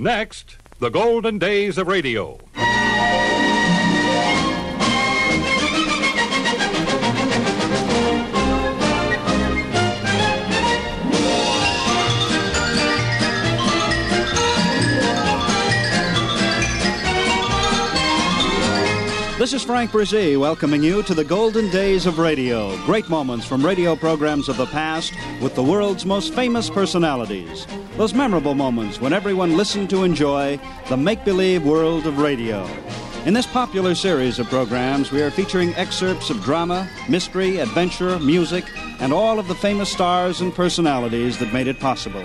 Next, the golden days of radio. This is Frank Bresee welcoming you to the golden days of radio. Great moments from radio programs of the past with the world's most famous personalities. Those memorable moments when everyone listened to enjoy the make believe world of radio. In this popular series of programs, we are featuring excerpts of drama, mystery, adventure, music, and all of the famous stars and personalities that made it possible.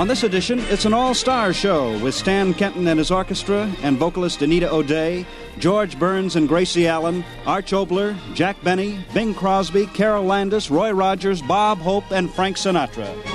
On this edition, it's an all star show with Stan Kenton and his orchestra and vocalist Anita O'Day, George Burns and Gracie Allen, Arch Oboler, Jack Benny, Bing Crosby, Carole Landis, Roy Rogers, Bob Hope, and Frank Sinatra.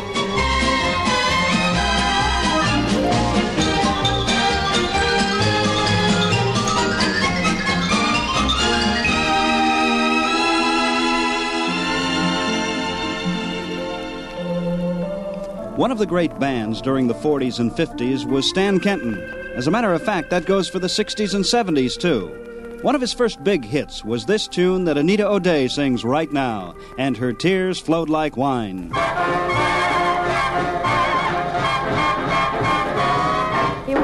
One of the great bands during the 40s and 50s was Stan Kenton. As a matter of fact, that goes for the 60s and 70s, too. One of his first big hits was this tune that Anita O'Day sings right now, and her tears flowed like wine.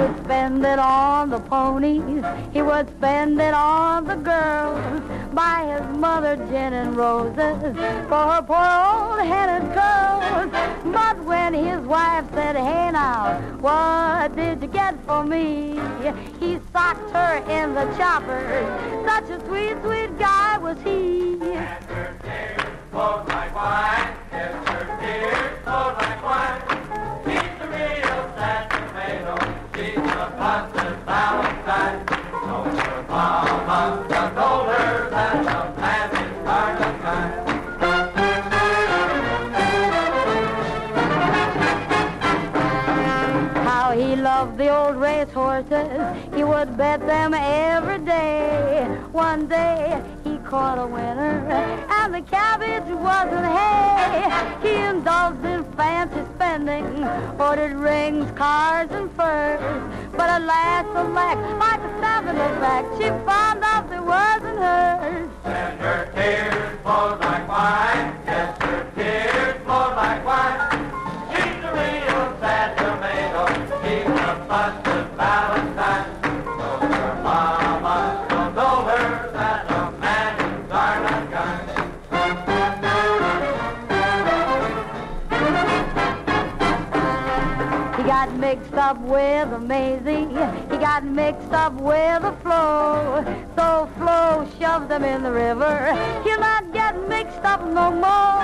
Would spend it on the ponies. He would spend it on the girls. Buy his mother gin and roses for her poor old headed curls. But when his wife said, hey now, what did you get for me? He socked her in the chopper. Such a sweet, sweet guy was he. Flowed like wine, yes, her tears flowed he loved the old race horses. He would bet them every day. One day he caught a winner, and the cabbage wasn't hay. He indulged in fancy spending, ordered rings, cars, and furs. But alas, alack, like a stab in the back, she found out it wasn't hers. And her tears flowed like wine, yes, her tears flowed like wine. She's the real sad tomato, she's the busted Valentine. Up with a Maisie. He got mixed up with a Flo. So Flo shoved him in the river. He'll not get mixed up no more.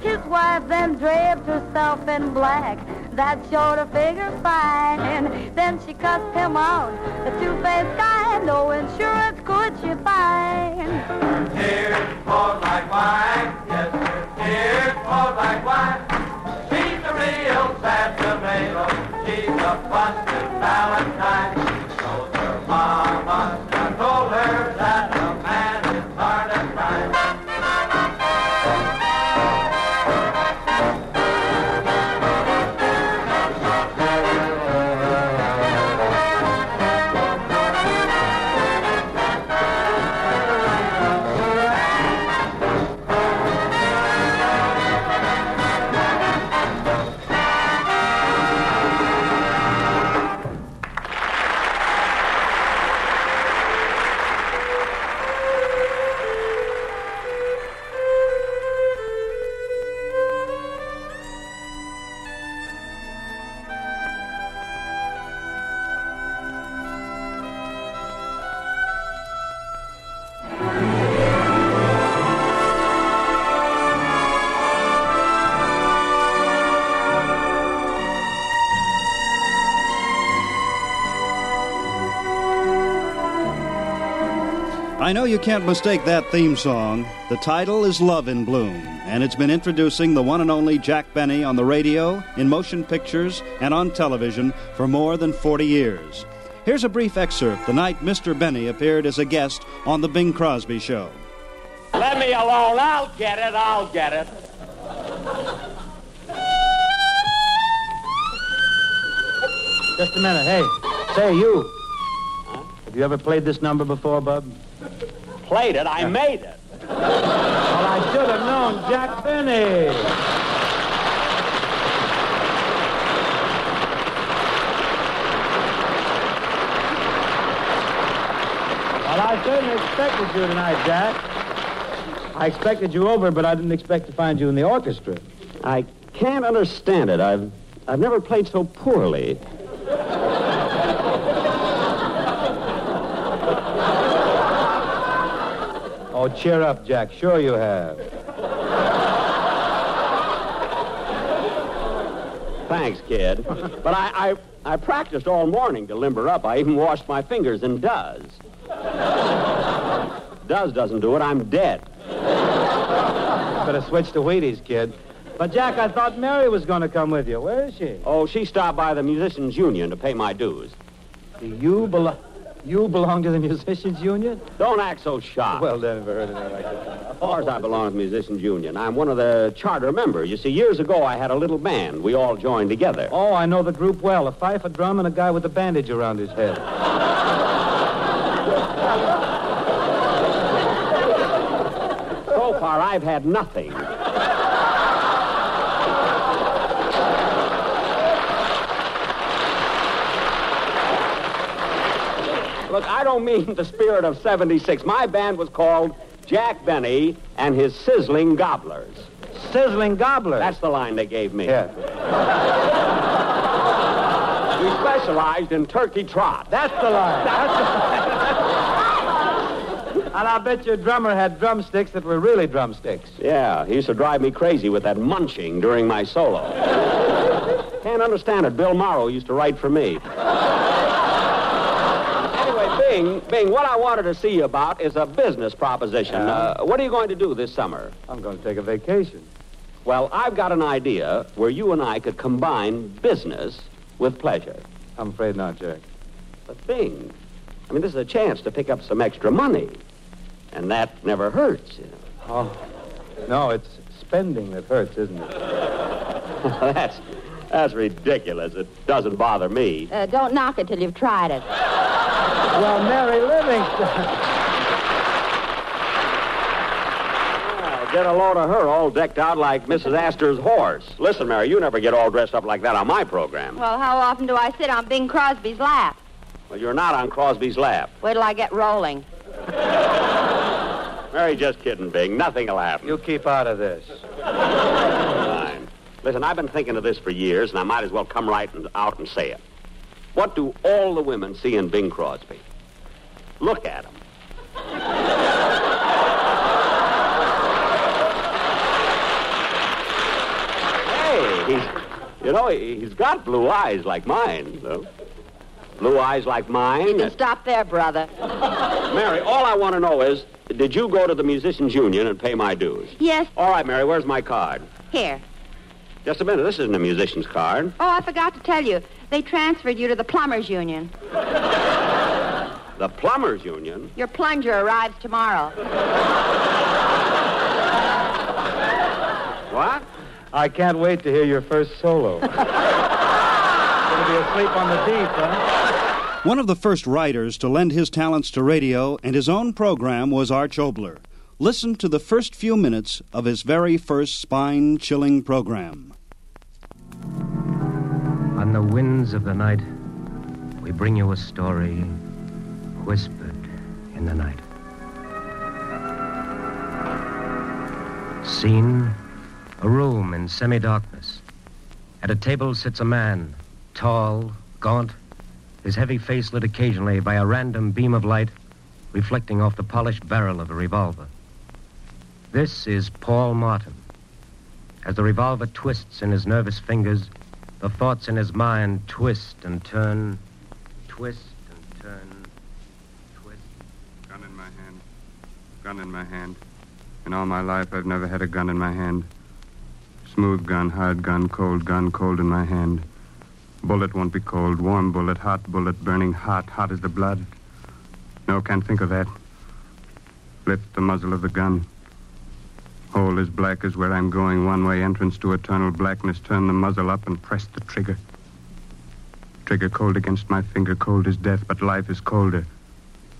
His wife then draped herself in black. That showed her figure fine. Then she cussed him out, the two-faced guy. No insurance could she find. Tears flowed like wine, yes, her tears flowed like wine. She's the real sad she's a busted Valentine. I know you can't mistake that theme song. The title is Love in Bloom, and it's been introducing the one and only Jack Benny on the radio, in motion pictures, and on television for more than 40 years. Here's a brief excerpt the night Mr. Benny appeared as a guest on The Bing Crosby Show. Let me alone. I'll get it. I'll get it. Just a minute. Hey, say, you. Have you ever played this number before, Bub? Played it. I made it. Well, I should have known Jack Benny. Well, I certainly expected you tonight, Jack. I expected you over, but I didn't expect to find you in the orchestra. I can't understand it. I've I've never played so poorly. Oh, cheer up, Jack. Sure you have. Thanks, kid. But I, I I practiced all morning to limber up. I even washed my fingers in Duz. Duz doesn't do it. I'm dead. Better switch to Wheaties, kid. But, Jack, I thought Mary was going to come with you. Where is she? Oh, she stopped by the Musicians Union to pay my dues. Do you belong? You belong to the Musicians Union? Don't act so shocked. Well, never heard anything like that. Of course, I belong to the Musicians Union. I'm one of the charter members. You see, years ago, I had a little band. We all joined together. Oh, I know the group well. A fife, a drum, and a guy with a bandage around his head. So far, I've had nothing. Look, I don't mean the spirit of 76. My band was called Jack Benny and his Sizzling Gobblers. Sizzling Gobblers? That's the line they gave me. yeah. We specialized in turkey trot. That's the line. That's the line. and I bet your drummer had drumsticks that were really drumsticks. Yeah, he used to drive me crazy with that munching during my solo. Can't understand it. Bill Morrow used to write for me. Bing, what I wanted to see you about is a business proposition. Uh, what are you going to do this summer? I'm going to take a vacation. Well, I've got an idea where you and I could combine business with pleasure. I'm afraid not, Jack. But Bing, I mean, this is a chance to pick up some extra money. And that never hurts, you know. Oh, no, it's spending that hurts, isn't it? that's, that's ridiculous. It doesn't bother me. Uh, don't knock it till you've tried it. Well, Mary Livingstone. Get a load of her all decked out like Mrs. Astor's horse. Listen, Mary, you never get all dressed up like that on my program. Well, how often do I sit on Bing Crosby's lap? Well, you're not on Crosby's lap. Wait till I get rolling. Mary, just kidding, Bing. Nothing will happen. You keep out of this. Listen, I've been thinking of this for years, and I might as well come right and, out and say it. What do all the women see in Bing Crosby? Look at him. hey, he's, you know, he- he's got blue eyes like mine, though. Blue eyes like mine. You can stop there, brother. Mary, all I want to know is, did you go to the Musicians Union and pay my dues? Yes, All right, Mary, where's my card? here. Just a minute, this isn't a musician's card. Oh, I forgot to tell you. They transferred you to the Plumbers Union. The Plumbers Union? Your plunger arrives tomorrow. What? I can't wait to hear your first solo. Gonna be asleep on the deep, huh? One of the first writers to lend his talents to radio and his own program was Arch Oboler. Listen to the first few minutes of his very first spine chilling program. On the winds of the night, we bring you a story whispered in the night. Scene a room in semi darkness. At a table sits a man, tall, gaunt, his heavy face lit occasionally by a random beam of light reflecting off the polished barrel of a revolver. This is Paul Martin. As the revolver twists in his nervous fingers, the thoughts in his mind twist and turn, twist and turn, twist. Gun in my hand. Gun in my hand. In all my life, I've never had a gun in my hand. Smooth gun, hard gun, cold gun, cold in my hand. Bullet won't be cold. Warm bullet, hot bullet, burning hot, hot as the blood. No, can't think of that. Lift the muzzle of the gun. Hole as black as where I'm going, one way entrance to eternal blackness. Turn the muzzle up and press the trigger. trigger, cold against my finger, cold as death, but life is colder.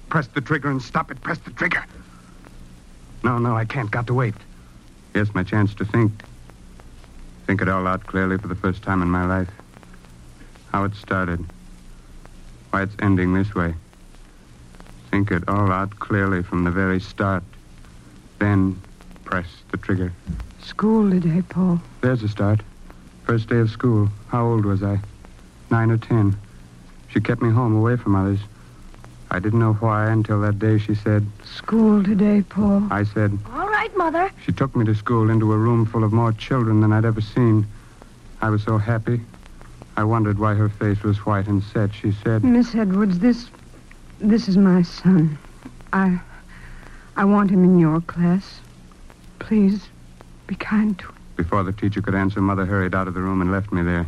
Press the trigger and stop it. Press the trigger. No, no, I can't. Got to wait. Yes, my chance to think. Think it all out clearly for the first time in my life. How it started. Why it's ending this way. Think it all out clearly from the very start. Then press the trigger. School today, Paul. There's a start. First day of school. How old was I? Nine or ten. She kept me home away from others. I didn't know why until that day she said, School today, Paul. I said, All right, Mother. She took me to school into a room full of more children than I'd ever seen. I was so happy. I wondered why her face was white and set. She said, Miss Edwards, this this is my son. I I want him in your class. Please be kind to him. Before the teacher could answer, Mother hurried out of the room and left me there.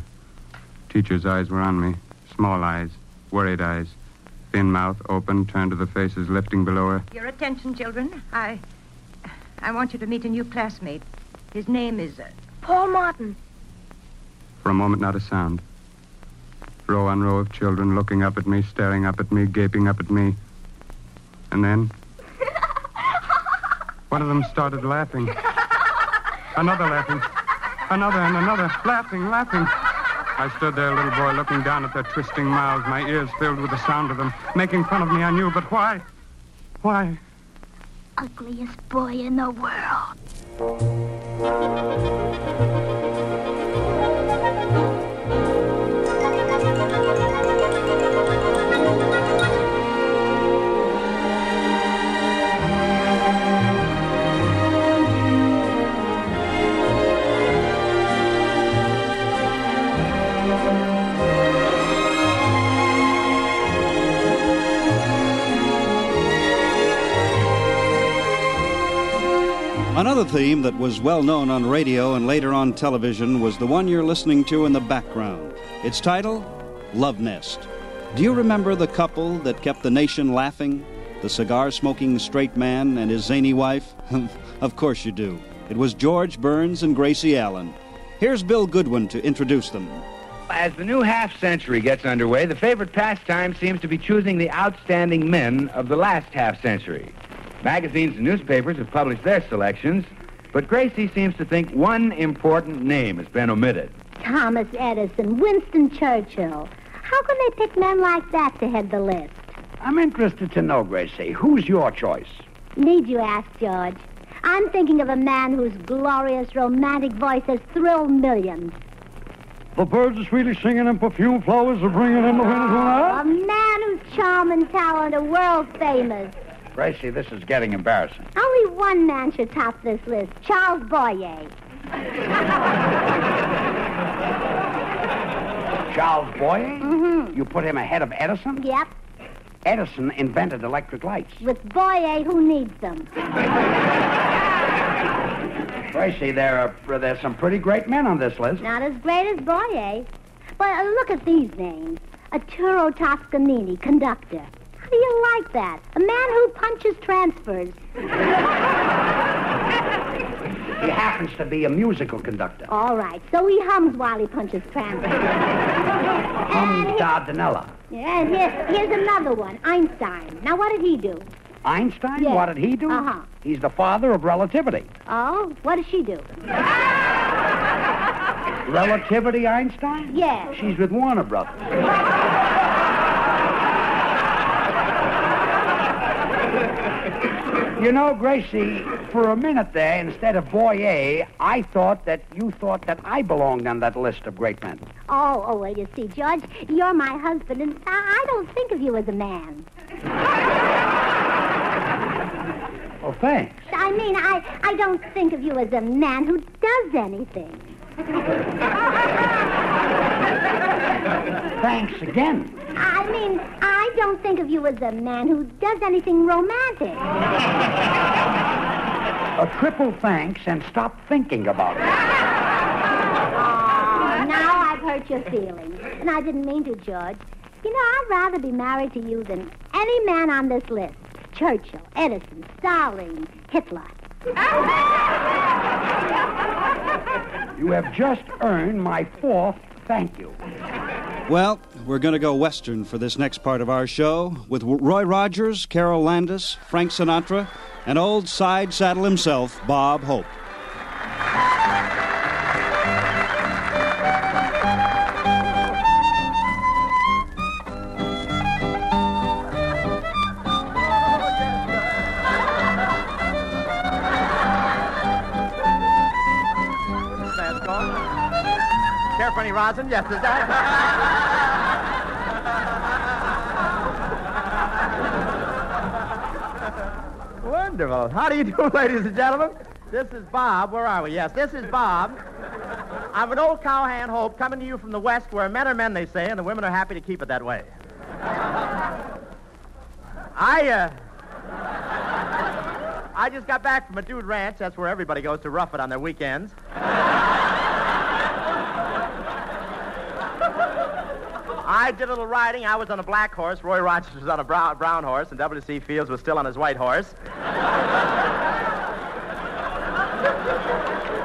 Teacher's eyes were on me. Small eyes, worried eyes. Thin mouth open, turned to the faces lifting below her. Your attention, children. I. I want you to meet a new classmate. His name is. Uh, Paul Martin. For a moment, not a sound. Row on row of children looking up at me, staring up at me, gaping up at me. And then. One of them started laughing. Another laughing. Another and another. Laughing, laughing. I stood there, little boy, looking down at their twisting mouths, my ears filled with the sound of them, making fun of me, I knew, but why? Why? Ugliest boy in the world. Another theme that was well known on radio and later on television was the one you're listening to in the background. Its title, Love Nest. Do you remember the couple that kept the nation laughing? The cigar smoking straight man and his zany wife? of course you do. It was George Burns and Gracie Allen. Here's Bill Goodwin to introduce them. As the new half century gets underway, the favorite pastime seems to be choosing the outstanding men of the last half century. Magazines and newspapers have published their selections, but Gracie seems to think one important name has been omitted. Thomas Edison, Winston Churchill. How can they pick men like that to head the list? I'm interested to know, Gracie, who's your choice? Need you ask, George? I'm thinking of a man whose glorious romantic voice has thrilled millions. The birds are sweetly singing and perfume flowers are bringing in the wind A man whose charm and talent are world famous. Gracie, this is getting embarrassing. Only one man should top this list, Charles Boyer. Charles Boyer? Mm-hmm. You put him ahead of Edison? Yep. Edison invented electric lights. With Boyer, who needs them? Gracie, there are there's some pretty great men on this list. Not as great as Boyer. But uh, look at these names. Arturo Toscanini, conductor. Do you like that? A man who punches transfers. He happens to be a musical conductor. All right, so he hums while he punches transfers. Hum Dardanella. Yeah, and here, here's another one, Einstein. Now, what did he do? Einstein? Yeah. What did he do? Uh-huh. He's the father of relativity. Oh, what does she do? Relativity, Einstein? Yeah. She's with Warner Brothers. You know, Gracie, for a minute there, instead of Boyer, I thought that you thought that I belonged on that list of great men. Oh, oh, well, you see, George, you're my husband, and I, I don't think of you as a man. Oh, thanks. I mean, I, I don't think of you as a man who does anything. Thanks again. I mean, I don't think of you as a man who does anything romantic. A triple thanks and stop thinking about it. Oh, now I've hurt your feelings. And I didn't mean to, George. You know, I'd rather be married to you than any man on this list. Churchill, Edison, Stalin, Hitler. You have just earned my fourth thank you. Well, we're going to go Western for this next part of our show with Roy Rogers, Carole Landis, Frank Sinatra, and old side saddle himself, Bob Hope. Care for any rosin? Yes, is that? Wonderful. How do you do, ladies and gentlemen? This is Bob. Where are we? Yes, this is Bob. I'm an old cowhand hope coming to you from the West where men are men, they say, and the women are happy to keep it that way. I, uh, I just got back from a dude ranch. That's where everybody goes to rough it on their weekends. I did a little riding. I was on a black horse. Roy Rogers was on a brown, brown horse, and W.C. Fields was still on his white horse.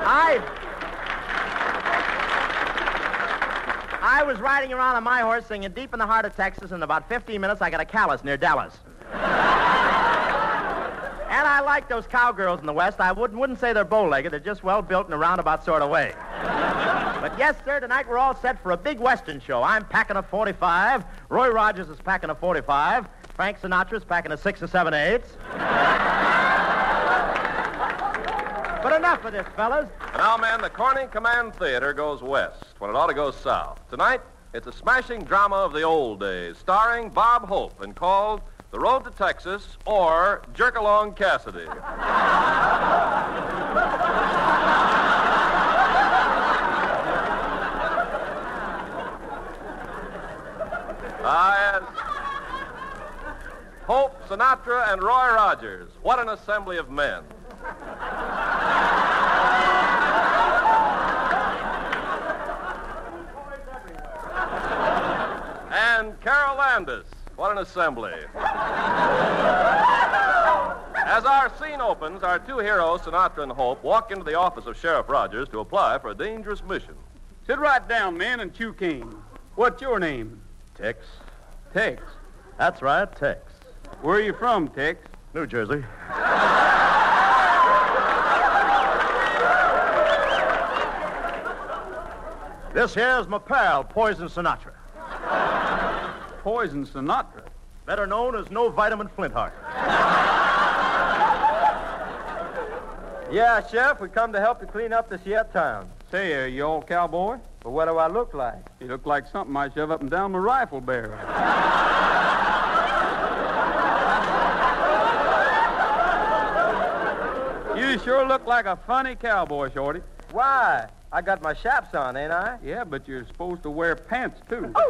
I. I was riding around on my horse singing deep in the heart of Texas. And in about 15 minutes, I got a callus near Dallas. And I like those cowgirls in the West. I wouldn't, wouldn't say they're bow-legged. They're just well built in a roundabout sort of way. But yes, sir, tonight we're all set for a big Western show. I'm packing a 45. Roy Rogers is packing a 45. Frank Sinatra's packing a 6 and 7 eighths. but enough of this, fellas. Now, man, the Corning Command Theater goes west when it ought to go south. Tonight, it's a smashing drama of the old days, starring Bob Hope and called The Road to Texas or Jerk Along Cassidy. Ah, yes. Hope, Sinatra, and Roy Rogers. What an assembly of men. And Carol Landis. What an assembly. As our scene opens, our two heroes, Sinatra and Hope, walk into the office of Sheriff Rogers to apply for a dangerous mission. Sit right down, man, and chew cane. What's your name? Tex. Tex. That's right, Tex. Where are you from, Tex? New Jersey. This here's my pal, Poison Sinatra. Poison Sinatra. Better known as No Vitamin Flintheart. Yeah, Sheriff, we come to help you clean up this here town. Say, are you all cowboy? But what do I look like? You look like something I shove up and down my rifle barrel. you sure look like a funny cowboy, Shorty. Why? I got my chaps on, ain't I? Yeah, but you're supposed to wear pants, too. Oh!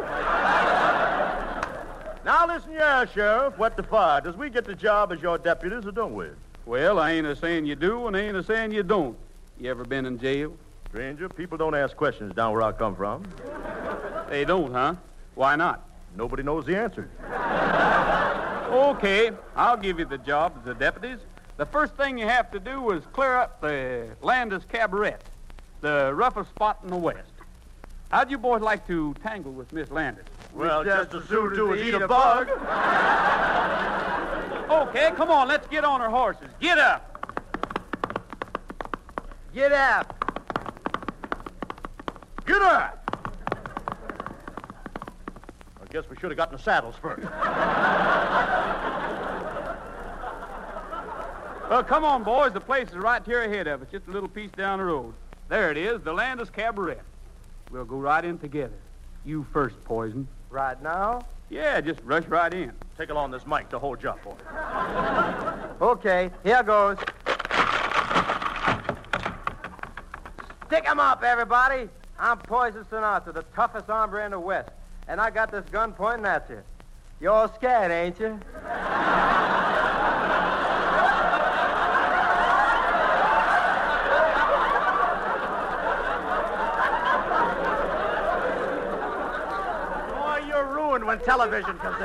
Now listen here, Sheriff. What the fire? Does we get the job as your deputies or don't we? Well, I ain't a saying you do, and I ain't a saying you don't. You ever been in jail? Stranger, people don't ask questions down where I come from. They don't, huh? Why not? Nobody knows the answer. Okay, I'll give you the job as the deputies. The first thing you have to do is clear up the Landis Cabaret, the roughest spot in the West. How'd you boys like to tangle with Miss Landis? Well, just as soon do as eat a bug. Okay, come on, let's get on our horses. Get up. Get up. Get up! I guess we should have gotten the saddles first. Well, come on, boys. The place is right here ahead of us, just a little piece down the road. There it is, the Landis Cabaret. We'll go right in together. You first, Poison. Right now? Yeah, just rush right in. Take along this mic to hold you up, boy. Okay, here goes. Stick 'em up, everybody. I'm Poison Sinatra, the toughest hombre in the West. And I got this gun pointing at you. You're all scared, ain't you? Boy, you're ruined when television comes in.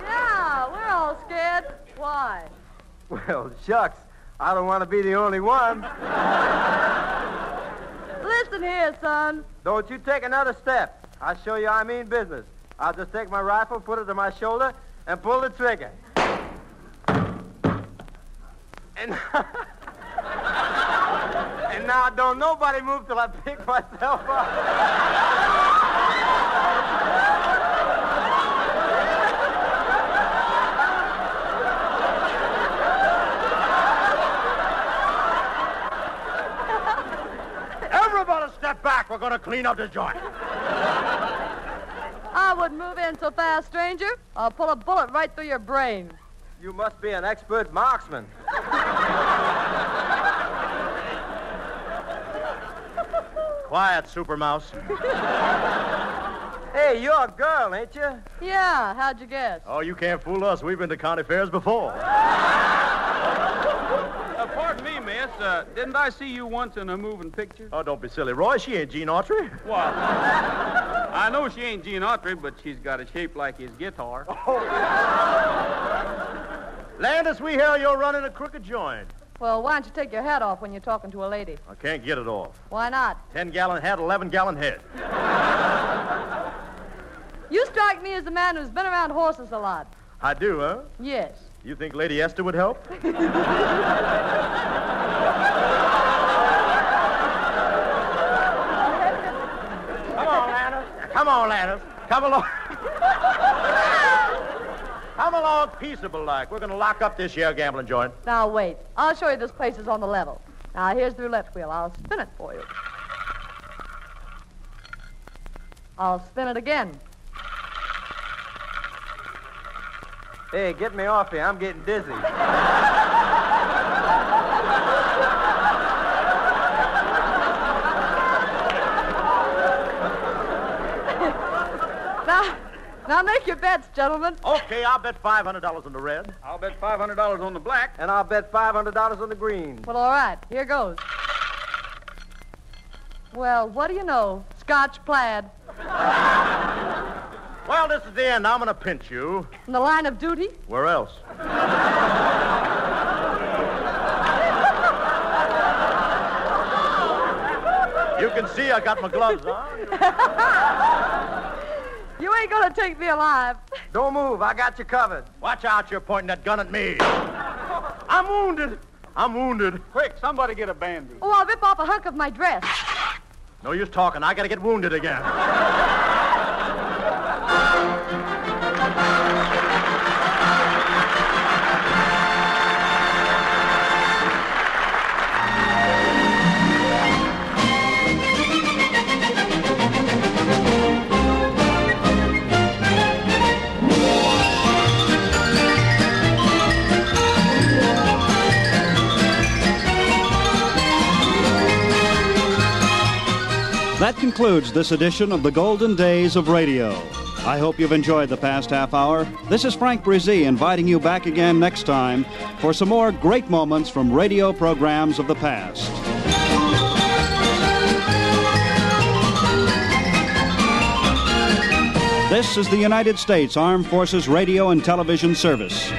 Yeah, we're all scared. Why? Well, shucks. I don't want to be the only one. Listen here, son. Don't you take another step. I'll show you I mean business. I'll just take my rifle, put it to my shoulder, and pull the trigger. And, and now don't nobody move till I pick myself up. Everybody step back. We're going to clean up the joint. I wouldn't move in so fast, stranger. I'll pull a bullet right through your brain. You must be an expert marksman. Quiet, Super Mouse. Hey, you're a girl, ain't you? Yeah, how'd you guess? Oh, you can't fool us. We've been to county fairs before. Uh, pardon. Uh, didn't I see you once in a moving picture? Oh, don't be silly, Roy. She ain't Gene Autry. What? I know she ain't Gene Autry, but she's got a shape like his guitar. Oh. Landis, we hear you're running a crooked joint. Well, why don't you take your hat off when you're talking to a lady? I can't get it off. Why not? Ten gallon hat, eleven gallon head. You strike me as a man who's been around horses a lot. I do, huh? Yes. You think Lady Esther would help? Come on, Landis. Come on, Landis. Come along. Come along peaceable like. We're going to lock up this here gambling joint. Now, wait. I'll show you this place is on the level. Now, here's the roulette wheel. I'll spin it for you. I'll spin it again. Hey, get me off here. I'm getting dizzy. Now, now make your bets, gentlemen. Okay, I'll bet $500 on the red. I'll bet $500 on the black. And I'll bet $500 on the green. Well, all right. Here goes. Well, what do you know? Scotch plaid. Well, this is the end. I'm going to pinch you. In the line of duty? Where else? You can see I got my gloves on. You ain't gonna take me alive. Don't move. I got you covered. Watch out, you're pointing that gun at me. I'm wounded. I'm wounded. Quick, somebody get a band-aid. Oh, I'll rip off a hunk of my dress. No use talking. I gotta get wounded again. That concludes this edition of the Golden Days of Radio. I hope you've enjoyed the past half hour. This is Frank Bresee inviting you back again next time for some more great moments from radio programs of the past. This is the United States Armed Forces Radio and Television Service.